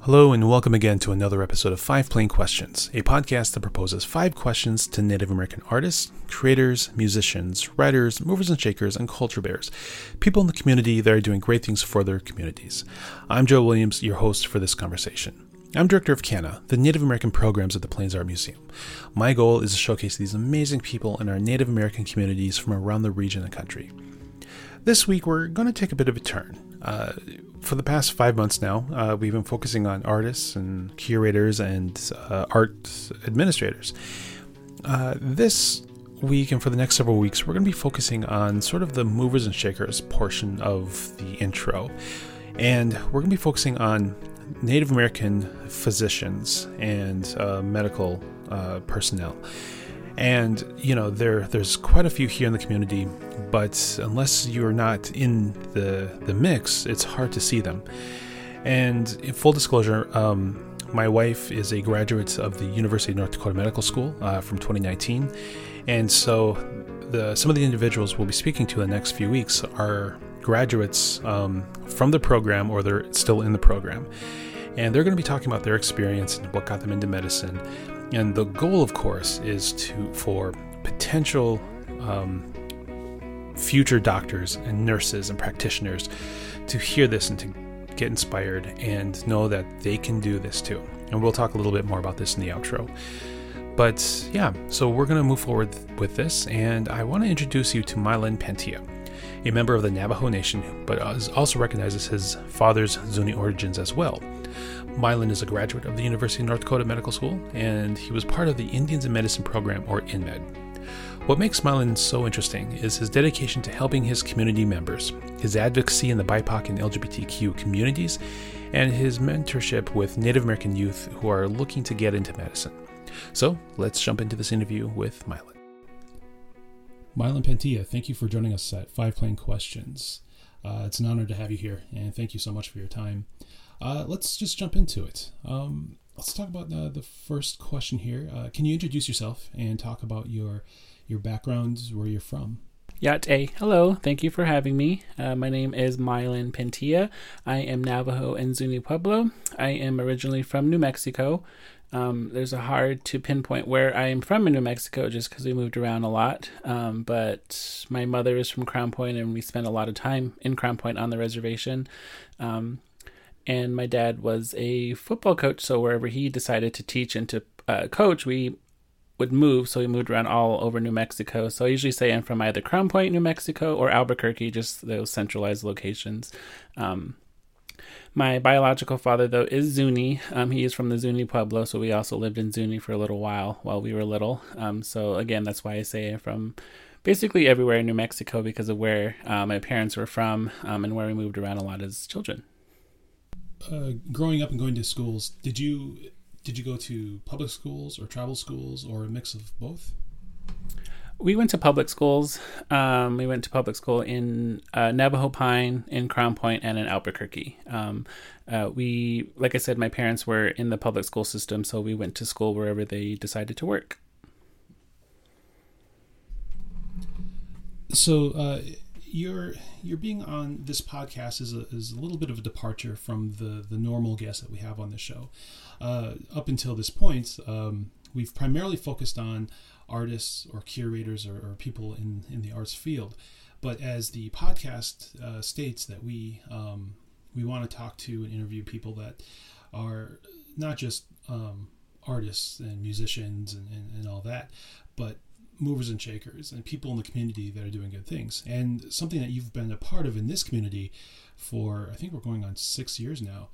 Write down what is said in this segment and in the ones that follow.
Hello, and welcome again to another episode of Five Plain Questions, a podcast that proposes five questions to Native American artists, creators, musicians, writers, movers and shakers, and culture bearers, people in the community that are doing great things for their communities. I'm Joe Williams, your host for this conversation. I'm director of CANAA, the Native American programs at the Plains Art Museum. My goal is to showcase these amazing people in our Native American communities from around the region and country. This week, we're going to take a bit of a turn. Uh, for the past five months now, uh, we've been focusing on artists and curators and uh, art administrators. Uh, this week and for the next several weeks, we're going to be focusing on sort of the movers and shakers portion of the intro. And we're going to be focusing on Native American physicians and uh, medical personnel. And you know there there's quite a few here in the community, but unless you're not in the the mix, it's hard to see them. And in full disclosure, um, my wife is a graduate of the University of North Dakota Medical School uh, from 2019, and so the some of the individuals we'll be speaking to in the next few weeks are graduates um, from the program or they're still in the program. And they're going to be talking about their experience and what got them into medicine. And the goal, of course, is to for potential um, future doctors and nurses and practitioners to hear this and to get inspired and know that they can do this too. And we'll talk a little bit more about this in the outro. But yeah, so we're going to move forward with this, and I want to introduce you to Mylan Pantia a member of the Navajo Nation, but also recognizes his father's Zuni origins as well. Mylan is a graduate of the University of North Dakota Medical School, and he was part of the Indians in Medicine program, or INMED. What makes Mylan so interesting is his dedication to helping his community members, his advocacy in the BIPOC and LGBTQ communities, and his mentorship with Native American youth who are looking to get into medicine. So let's jump into this interview with Mylan. Mylan Pantia, thank you for joining us at Five Plain Questions. Uh, it's an honor to have you here, and thank you so much for your time. Uh, let's just jump into it. Um, let's talk about the, the first question here. Uh, can you introduce yourself and talk about your your background, where you're from? Yate, hello. Thank you for having me. Uh, my name is Mylan Pantia. I am Navajo and Zuni Pueblo. I am originally from New Mexico. Um, there's a hard to pinpoint where I am from in New Mexico just because we moved around a lot. Um, but my mother is from Crown Point and we spent a lot of time in Crown Point on the reservation. Um, and my dad was a football coach, so wherever he decided to teach and to uh, coach, we would move. So we moved around all over New Mexico. So I usually say I'm from either Crown Point, New Mexico, or Albuquerque, just those centralized locations. Um, my biological father, though, is Zuni. Um, he is from the Zuni Pueblo, so we also lived in Zuni for a little while while we were little. Um, so again, that's why I say I'm from basically everywhere in New Mexico because of where uh, my parents were from um, and where we moved around a lot as children. Uh, growing up and going to schools, did you did you go to public schools or tribal schools or a mix of both? we went to public schools. Um, we went to public school in uh, Navajo Pine, in Crown Point, and in Albuquerque. Um, uh, we, like I said, my parents were in the public school system, so we went to school wherever they decided to work. So, you're you're being on this podcast is a, is a little bit of a departure from the the normal guests that we have on the show. Uh, up until this point, um, we've primarily focused on artists or curators or, or people in, in the arts field. But as the podcast uh, states that we um, we want to talk to and interview people that are not just um, artists and musicians and, and, and all that, but movers and shakers and people in the community that are doing good things. And something that you've been a part of in this community for, I think we're going on six years now,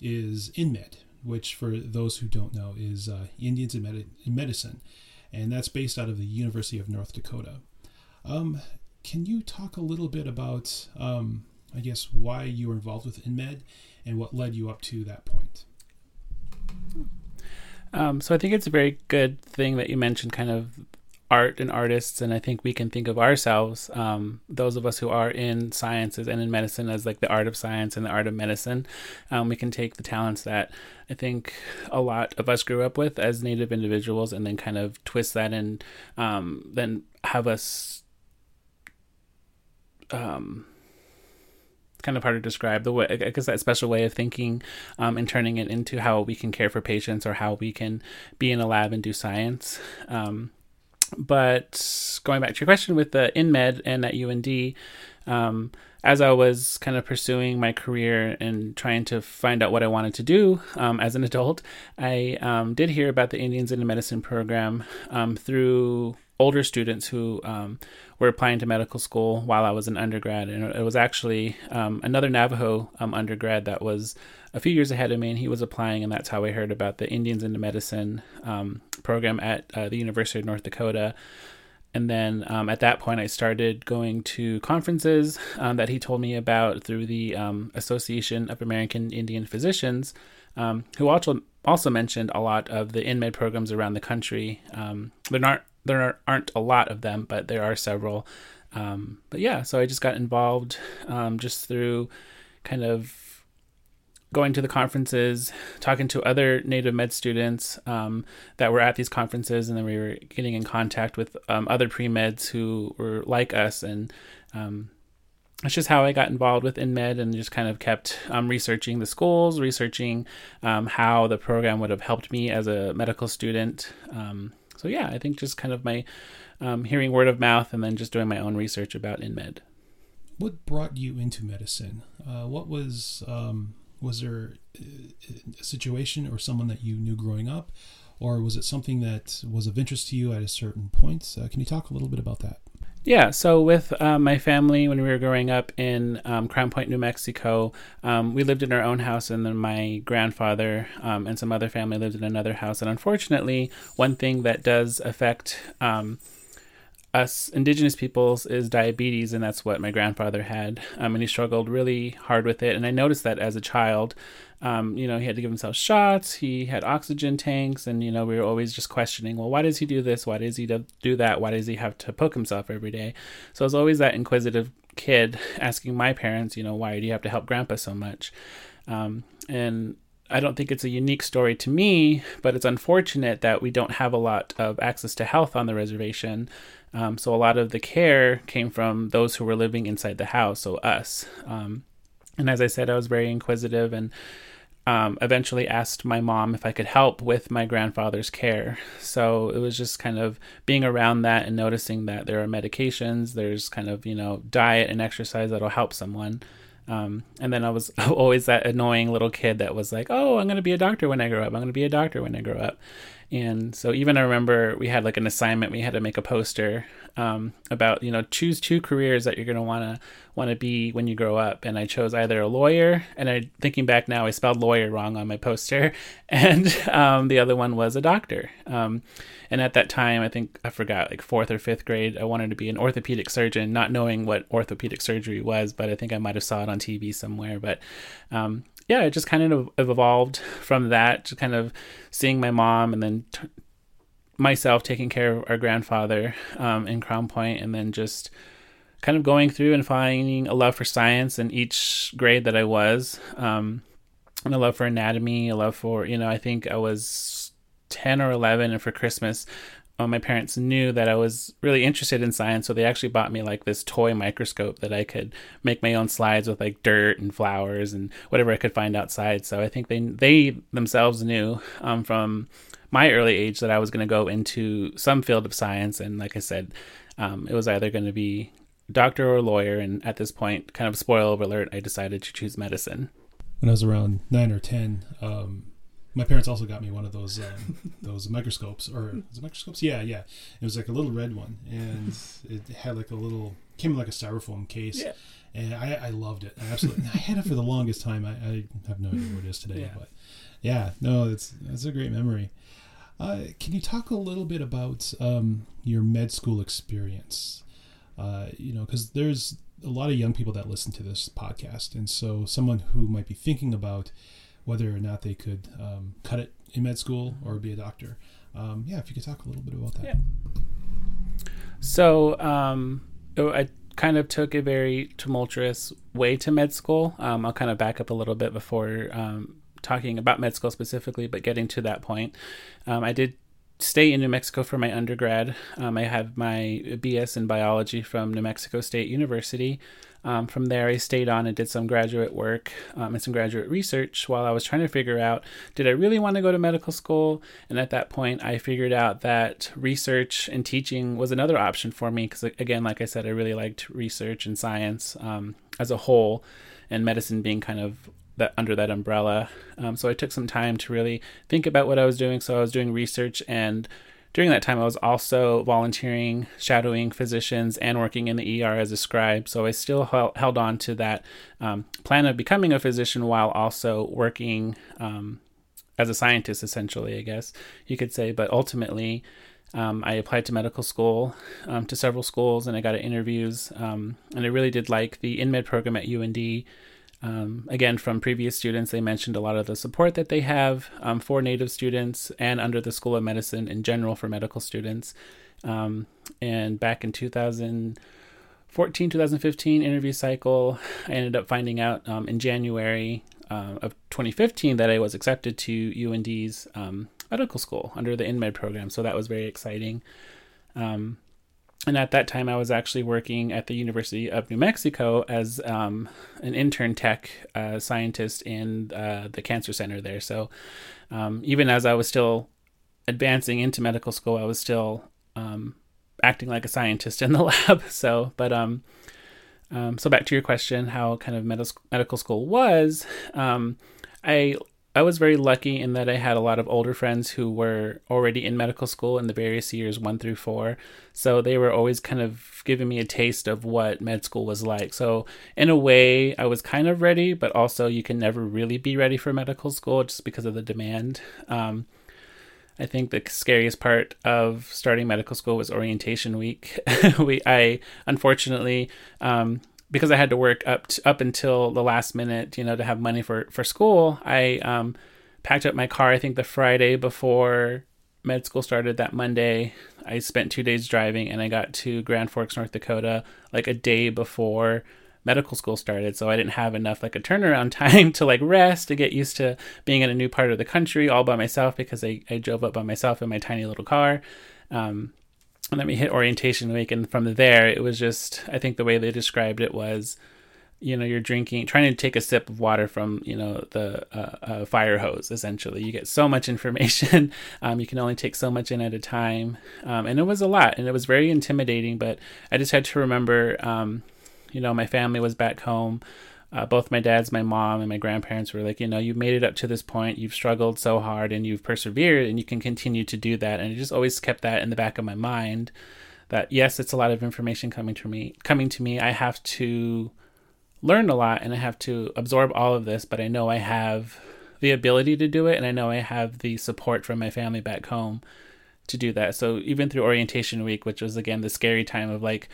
is INMED, which for those who don't know is uh, Indians in, Medi- in Medicine and that's based out of the University of North Dakota. Um, can you talk a little bit about, um, I guess, why you were involved with InMed and what led you up to that point? Um, so I think it's a very good thing that you mentioned kind of art and artists and i think we can think of ourselves um, those of us who are in sciences and in medicine as like the art of science and the art of medicine um, we can take the talents that i think a lot of us grew up with as native individuals and then kind of twist that and um, then have us um, kind of hard to describe the way I guess that special way of thinking um, and turning it into how we can care for patients or how we can be in a lab and do science. Um, but going back to your question with the InMed and at UND, um, as I was kind of pursuing my career and trying to find out what I wanted to do um, as an adult, I um, did hear about the Indians into Medicine program um, through older students who um, were applying to medical school while I was an undergrad. And it was actually um, another Navajo um, undergrad that was a few years ahead of me, and he was applying, and that's how I heard about the Indians into Medicine program at uh, the University of North Dakota. And then um, at that point, I started going to conferences um, that he told me about through the um, Association of American Indian Physicians, um, who also also mentioned a lot of the InMed programs around the country. Um, there aren't there aren't a lot of them, but there are several. Um, but yeah, so I just got involved just through kind of going to the conferences, talking to other Native Med students um, that were at these conferences, and then we were getting in contact with um, other pre meds who were like us, and um, that's just how I got involved with InMed, and just kind of kept um, researching the schools, researching um, how the program would have helped me as a medical student. Um, so yeah, I think just kind of my hearing word of mouth, and then just doing my own research about InMed. What brought you into medicine? Uh, what was was there a situation or someone that you knew growing up, or was it something that was of interest to you at a certain point? Uh, can you talk a little bit about that? Yeah, so with um, my family, when we were growing up in um, Crown Point, New Mexico, um, we lived in our own house, and then my grandfather um, and some other family lived in another house. And unfortunately, one thing that does affect um, us indigenous peoples is diabetes, and that's what my grandfather had. Um, and he struggled really hard with it. And I noticed that as a child. Um, you know, he had to give himself shots. He had oxygen tanks, and you know, we were always just questioning, well, why does he do this? Why does he do that? Why does he have to poke himself every day? So I was always that inquisitive kid asking my parents, you know, why do you have to help Grandpa so much? Um, and I don't think it's a unique story to me, but it's unfortunate that we don't have a lot of access to health on the reservation. Um, so a lot of the care came from those who were living inside the house, so us. Um, and as I said, I was very inquisitive and um, eventually asked my mom if I could help with my grandfather's care. So it was just kind of being around that and noticing that there are medications, there's kind of, you know, diet and exercise that'll help someone. Um, and then I was always that annoying little kid that was like, "Oh, I'm going to be a doctor when I grow up. I'm going to be a doctor when I grow up." And so even I remember we had like an assignment. We had to make a poster um, about you know choose two careers that you're to want to be when you grow up. And I chose either a lawyer, and I thinking back now, I spelled lawyer wrong on my poster, and um, the other one was a doctor. Um, and at that time, I think I forgot like fourth or fifth grade, I wanted to be an orthopedic surgeon, not knowing what orthopedic surgery was, but I think I might have saw it on TV somewhere. But um, yeah, it just kind of evolved from that to kind of seeing my mom and then t- myself taking care of our grandfather um, in Crown Point, and then just kind of going through and finding a love for science in each grade that I was, um, and a love for anatomy, a love for you know I think I was ten or eleven, and for Christmas uh, my parents knew that I was really interested in science, so they actually bought me like this toy microscope that I could make my own slides with like dirt and flowers and whatever I could find outside. So I think they they themselves knew um, from my early age that I was going to go into some field of science, and like I said, um, it was either going to be doctor or lawyer. And at this point, kind of spoiler of alert, I decided to choose medicine. When I was around nine or ten, um, my parents also got me one of those um, those microscopes or microscopes yeah yeah it was like a little red one and it had like a little came in like a styrofoam case yeah. and I, I loved it I absolutely I had it for the longest time I, I have no idea where it is today yeah. but yeah no it's it's a great memory uh, can you talk a little bit about um, your med school experience uh, you know because there's a lot of young people that listen to this podcast and so someone who might be thinking about whether or not they could um, cut it in med school or be a doctor. Um, yeah, if you could talk a little bit about that. Yeah. So um, oh, I kind of took a very tumultuous way to med school. Um, I'll kind of back up a little bit before um, talking about med school specifically, but getting to that point, um, I did stay in New Mexico for my undergrad. Um, I have my BS in biology from New Mexico State University. Um, from there, I stayed on and did some graduate work um, and some graduate research while I was trying to figure out did I really want to go to medical school? And at that point, I figured out that research and teaching was another option for me because, again, like I said, I really liked research and science um, as a whole, and medicine being kind of that under that umbrella. Um, so I took some time to really think about what I was doing. So I was doing research, and during that time, I was also volunteering, shadowing physicians, and working in the ER as a scribe. So I still held on to that um, plan of becoming a physician while also working um, as a scientist, essentially, I guess you could say. But ultimately, um, I applied to medical school, um, to several schools, and I got interviews. Um, and I really did like the InMed program at UND. Um, again, from previous students, they mentioned a lot of the support that they have um, for Native students and under the School of Medicine in general for medical students. Um, and back in 2014, 2015 interview cycle, I ended up finding out um, in January uh, of 2015 that I was accepted to UND's um, medical school under the InMed program. So that was very exciting. Um, and at that time, I was actually working at the University of New Mexico as um, an intern tech uh, scientist in uh, the cancer center there. So um, even as I was still advancing into medical school, I was still um, acting like a scientist in the lab. So, but um, um, so back to your question, how kind of med- medical school was. Um, I I was very lucky in that I had a lot of older friends who were already in medical school in the various years one through four. So they were always kind of giving me a taste of what med school was like. So, in a way, I was kind of ready, but also you can never really be ready for medical school just because of the demand. Um, I think the scariest part of starting medical school was orientation week. we, I unfortunately, um, because I had to work up to, up until the last minute, you know, to have money for for school, I um, packed up my car. I think the Friday before med school started that Monday. I spent two days driving, and I got to Grand Forks, North Dakota, like a day before medical school started. So I didn't have enough like a turnaround time to like rest to get used to being in a new part of the country all by myself because I, I drove up by myself in my tiny little car. Um, and then we hit orientation week and from there it was just i think the way they described it was you know you're drinking trying to take a sip of water from you know the uh, uh, fire hose essentially. You get so much information. Um, you can only take so much in at a time. Um, and it was a lot and it was very intimidating but i just had to remember um, you know my family was back home uh, both my dad's, my mom, and my grandparents were like, you know, you've made it up to this point. You've struggled so hard and you've persevered and you can continue to do that. And I just always kept that in the back of my mind that yes, it's a lot of information coming to me. Coming to me, I have to learn a lot and I have to absorb all of this. But I know I have the ability to do it, and I know I have the support from my family back home to do that. So even through orientation week, which was again the scary time of like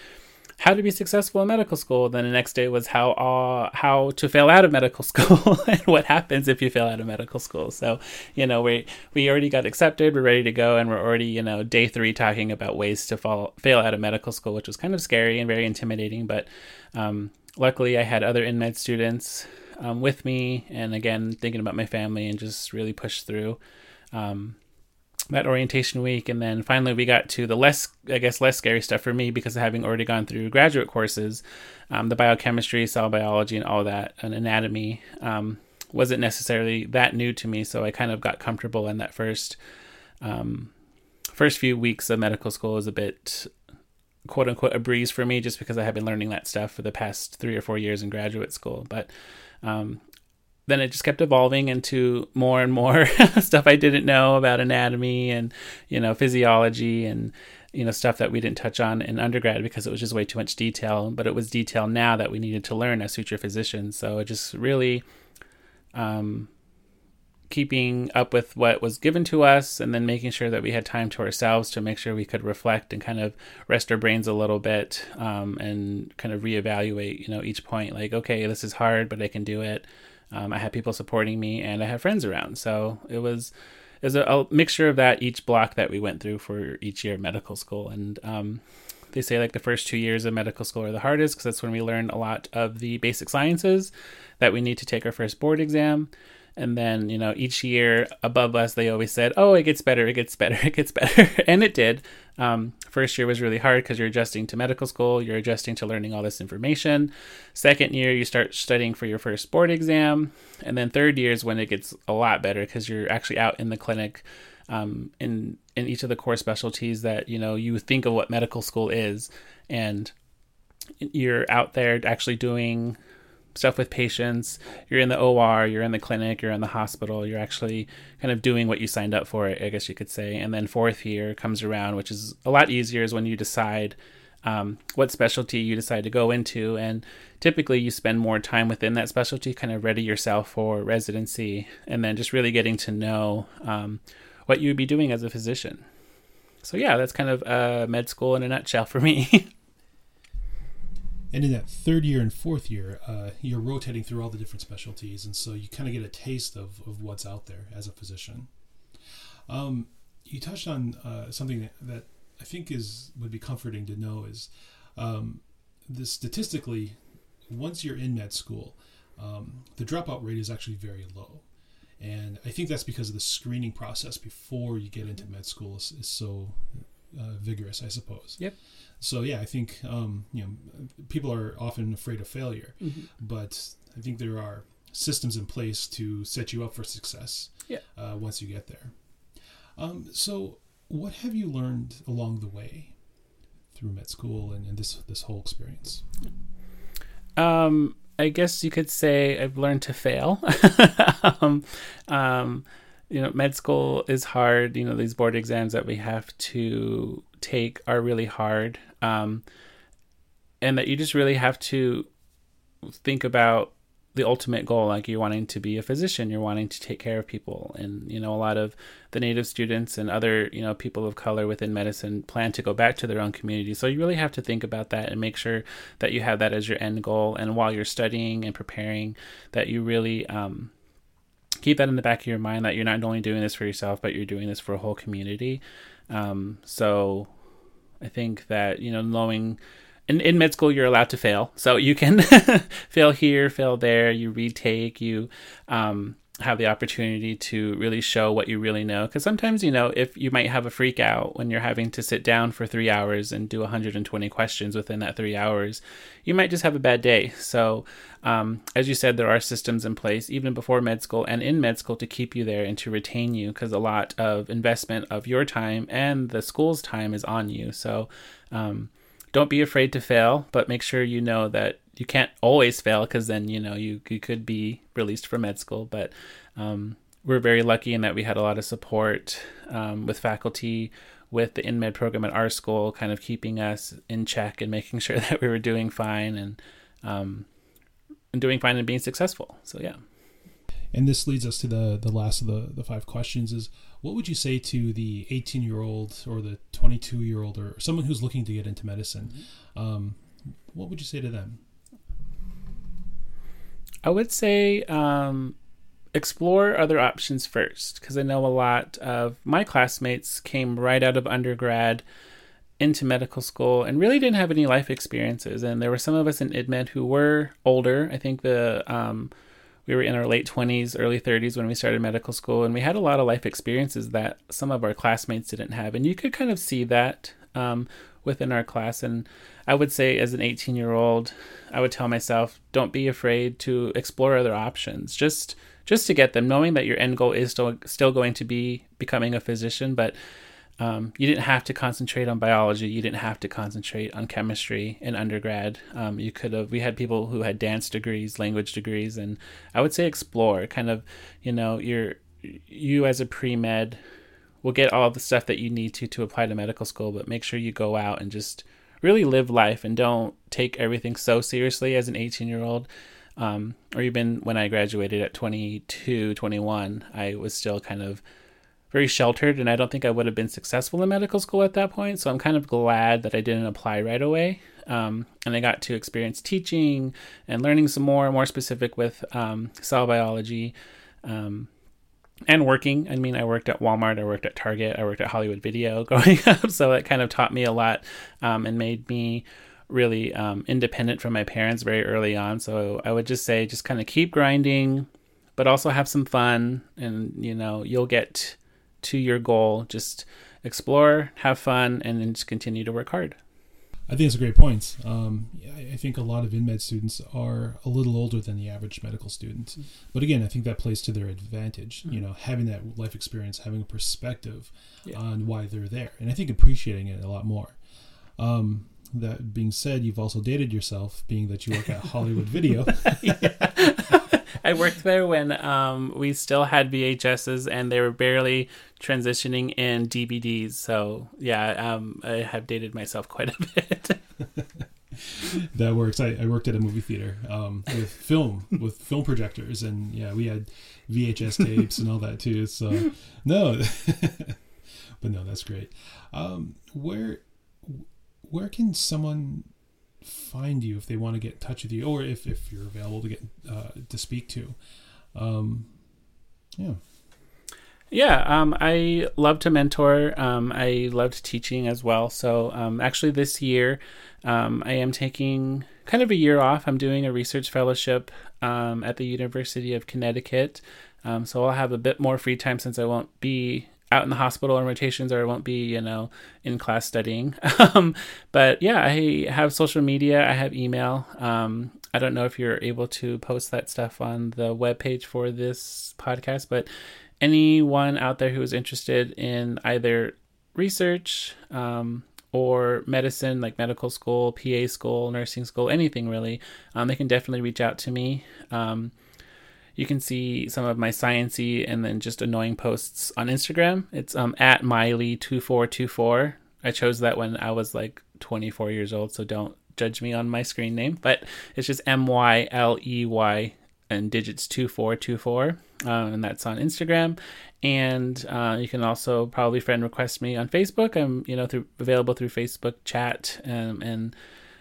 how to be successful in medical school. Then the next day was how uh, how to fail out of medical school and what happens if you fail out of medical school. So you know we we already got accepted, we're ready to go, and we're already you know day three talking about ways to fall fail out of medical school, which was kind of scary and very intimidating. But um, luckily, I had other InMed students um, with me, and again thinking about my family and just really pushed through. Um, that orientation week and then finally we got to the less i guess less scary stuff for me because of having already gone through graduate courses. Um, the biochemistry cell biology and all that and anatomy um, wasn't necessarily that new to me so i kind of got comfortable in that first um, first few weeks of medical school was a bit quote unquote a breeze for me just because i had been learning that stuff for the past three or four years in graduate school. But um, then it just kept evolving into more and more stuff I didn't know about anatomy and you know physiology and you know stuff that we didn't touch on in undergrad because it was just way too much detail. But it was detail now that we needed to learn as future physicians. So it just really um, keeping up with what was given to us and then making sure that we had time to ourselves to make sure we could reflect and kind of rest our brains a little bit um, and kind of reevaluate you know each point like okay this is hard but i can do it um, I had people supporting me, and I had friends around. So it was it was a, a, mixture of that each block that we went through for each year of medical school. And um, they say like the first two years of medical school are the hardest because that's when we learn a lot of the basic sciences that we need to take our first board exam. And then, you know, each year above us, they always said, oh, it gets better, it gets better, it gets better. and it did. Um, first year was really hard because you're adjusting to medical school, you're adjusting to learning all this information. Second year, you start studying for your first board exam. And then third year is when it gets a lot better because you're actually out in the clinic um, in in each of the core specialties that you know you think of what medical school is, and you're out there actually doing stuff with patients. You're in the OR, you're in the clinic, you're in the hospital. You're actually kind of doing what you signed up for, I guess you could say. And then fourth year comes around, which is a lot easier, is when you decide um, what specialty you decide to go into. And typically, you spend more time within that specialty, kind of ready yourself for residency, and then just really getting to know um, what you would be doing as a physician. So, yeah, that's kind of uh, med school in a nutshell for me. And in that third year and fourth year, uh, you're rotating through all the different specialties, and so you kind of get a taste of, of what's out there as a physician. Um, you touched on uh, something that, that, I think is would be comforting to know is um, the statistically, once you're in med school, um, the dropout rate is actually very low, and I think that's because of the screening process before you get into med school is, is so uh, vigorous, I suppose. Yep. So yeah, I think um, you know people are often afraid of failure, mm-hmm. but I think there are systems in place to set you up for success. Yeah. Uh, once you get there. Um, so what have you learned along the way through med school and, and this this whole experience? Um, I guess you could say I've learned to fail. um, um, you know, med school is hard. You know, these board exams that we have to take are really hard um, and that you just really have to think about the ultimate goal. Like you're wanting to be a physician you're wanting to take care of people and you know a lot of the native students and other you know people of color within medicine plan to go back to their own community. So you really have to think about that and make sure that you have that as your end goal. And while you're studying and preparing that you really um, keep that in the back of your mind that you're not only doing this for yourself but you're doing this for a whole community um, so I think that you know knowing in, in med school you're allowed to fail, so you can fail here, fail there. You retake, you um, have the opportunity to really show what you really know. Because sometimes you know if you might have a freak out when you're having to sit down for three hours and do 120 questions within that three hours, you might just have a bad day. So um, as you said, there are systems in place even before med school and in med school to keep you there and to retain you because a lot of investment of your time and the school's time is on you. So um, don't be afraid to fail, but make sure you know that you can't always fail because then you know you you could be released from med school. But um, we're very lucky in that we had a lot of support um, with faculty with the InMed program at our school, kind of keeping us in check and making sure that we were doing fine and um, and doing fine and being successful. So yeah. And this leads us to the the last of the the five questions is what would you say to the 18 year old or the 22 year old or someone who's looking to get into medicine? Mm-hmm. Um, what would you say to them? I would say um, explore other options first because I know a lot of my classmates came right out of undergrad into medical school and really didn't have any life experiences. And there were some of us in InMed who were older. I think the um, we were in our late 20s, early 30s when we started medical school, and we had a lot of life experiences that some of our classmates didn't have. And you could kind of see that um, within our class. And I would say, as an 18 year old, I would tell myself, don't be afraid to explore other options. Just just to get them, knowing that your end goal is still still going to be becoming a physician, but um, you didn't have to concentrate on biology. You didn't have to concentrate on chemistry in undergrad. Um, you could have. We had people who had dance degrees, language degrees, and I would say explore. Kind of, you know, you're you as a pre med will get all the stuff that you need to to apply to medical school, but make sure you go out and just really live life and don't take everything so seriously as an 18 year old. Um, or even when I graduated at 22, 21, I was still kind of very sheltered, and I don't think I would have been successful in medical school at that point. So I'm kind of glad that I didn't apply right away. Um, and I got to experience teaching and learning some more, more specific with um, cell biology um, and working. I mean, I worked at Walmart, I worked at Target, I worked at Hollywood Video growing up. So it kind of taught me a lot um, and made me really um, independent from my parents very early on. So I would just say, just kind of keep grinding, but also have some fun, and you know you'll get to your goal. Just explore, have fun, and then just continue to work hard. I think it's a great point. Um, I think a lot of InMed students are a little older than the average medical student, mm-hmm. but again, I think that plays to their advantage. Mm-hmm. You know, having that life experience, having a perspective yeah. on why they're there, and I think appreciating it a lot more. Um, that being said, you've also dated yourself, being that you work at Hollywood Video. I worked there when um, we still had VHSs and they were barely transitioning in DVDs. So yeah, um, I have dated myself quite a bit. that works. I, I, worked at a movie theater um, with film with film projectors, and yeah, we had VHS tapes and all that too. So no, but no, that's great. Um, where where can someone find you if they want to get in touch with you, or if, if you're available to get uh, to speak to? Um, yeah. Yeah, um, I love to mentor. Um, I loved teaching as well. So um, actually, this year, um, I am taking kind of a year off. I'm doing a research fellowship um, at the University of Connecticut. Um, so I'll have a bit more free time since I won't be out in the hospital on rotations or I won't be, you know, in class studying. um, but yeah, I have social media, I have email. Um, I don't know if you're able to post that stuff on the web page for this podcast, but anyone out there who is interested in either research um, or medicine, like medical school, PA school, nursing school, anything really, um, they can definitely reach out to me. Um, you can see some of my sciency and then just annoying posts on Instagram. It's um, at Myley2424. I chose that when I was like 24 years old, so don't judge me on my screen name. But it's just M Y L E Y and digits 2424. Uh, and that's on Instagram. And uh, you can also probably friend request me on Facebook. I'm, you know, through, available through Facebook chat um, and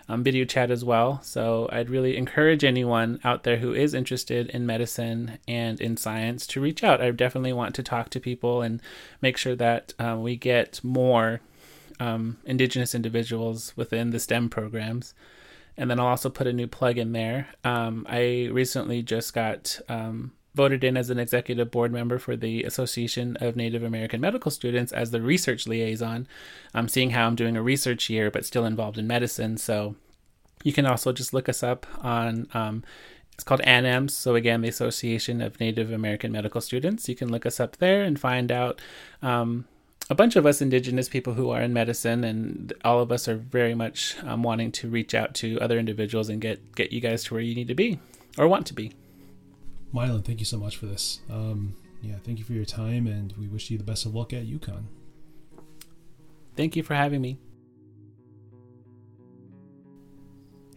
um, video chat as well. So I'd really encourage anyone out there who is interested in medicine and in science to reach out. I definitely want to talk to people and make sure that um, we get more um, Indigenous individuals within the STEM programs. And then I'll also put a new plug in there. Um, I recently just got um, voted in as an executive board member for the Association of Native American Medical Students as the research liaison. I'm seeing how I'm doing a research year, but still involved in medicine. So you can also just look us up on. Um, it's called ANAMS. So again, the Association of Native American Medical Students. You can look us up there and find out. Um, a bunch of us indigenous people who are in medicine and all of us are very much um, wanting to reach out to other individuals and get get you guys to where you need to be or want to be Mylan, thank you so much for this. Um, yeah, thank you for your time, and we wish you the best of luck at UConn. Thank you for having me.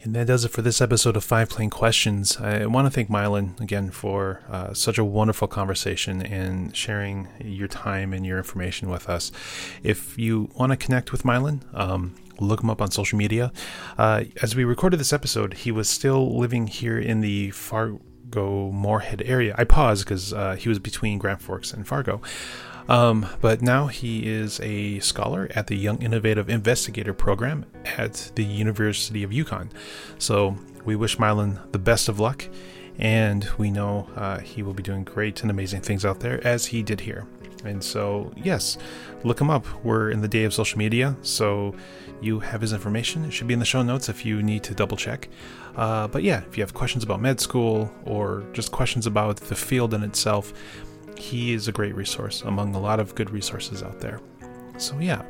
And that does it for this episode of Five Plain Questions. I want to thank Mylan again for uh, such a wonderful conversation and sharing your time and your information with us. If you want to connect with Mylan, um, look him up on social media. Uh, as we recorded this episode, he was still living here in the far Fargo Moorhead area. I paused because uh, he was between Grand Forks and Fargo. Um, but now he is a scholar at the Young Innovative Investigator program at the University of UConn. So we wish Mylan the best of luck, and we know uh, he will be doing great and amazing things out there as he did here. And so, yes, look him up. We're in the day of social media, so you have his information. It should be in the show notes if you need to double check. Uh, but yeah, if you have questions about med school or just questions about the field in itself, he is a great resource among a lot of good resources out there. So yeah.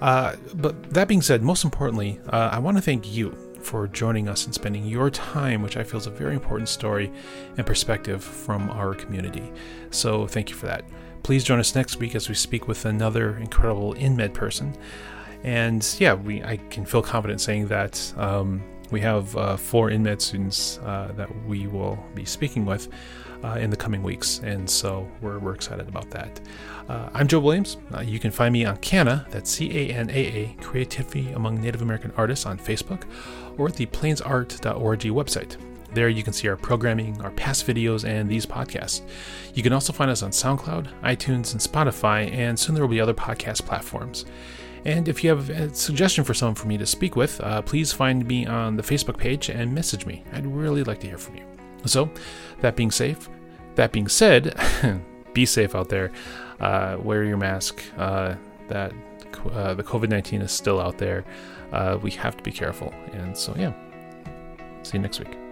Uh, but that being said, most importantly, uh, I want to thank you for joining us and spending your time, which I feel is a very important story and perspective from our community. So thank you for that. Please join us next week as we speak with another incredible InMed person. And yeah, we I can feel confident saying that um, we have uh, four InMed students uh, that we will be speaking with uh, in the coming weeks, and so we're, we're excited about that. Uh, I'm Joe Williams. Uh, you can find me on CANAA, that's C A N A A, Creativity Among Native American Artists on Facebook, or at the plainsart.org website. There you can see our programming, our past videos, and these podcasts. You can also find us on SoundCloud, iTunes, and Spotify, and soon there will be other podcast platforms. And if you have a suggestion for someone for me to speak with, uh, please find me on the Facebook page and message me. I'd really like to hear from you. So, that being safe, that being said, be safe out there. Uh, wear your mask. Uh, that uh, the COVID 19 is still out there. Uh, we have to be careful. And so, yeah. See you next week.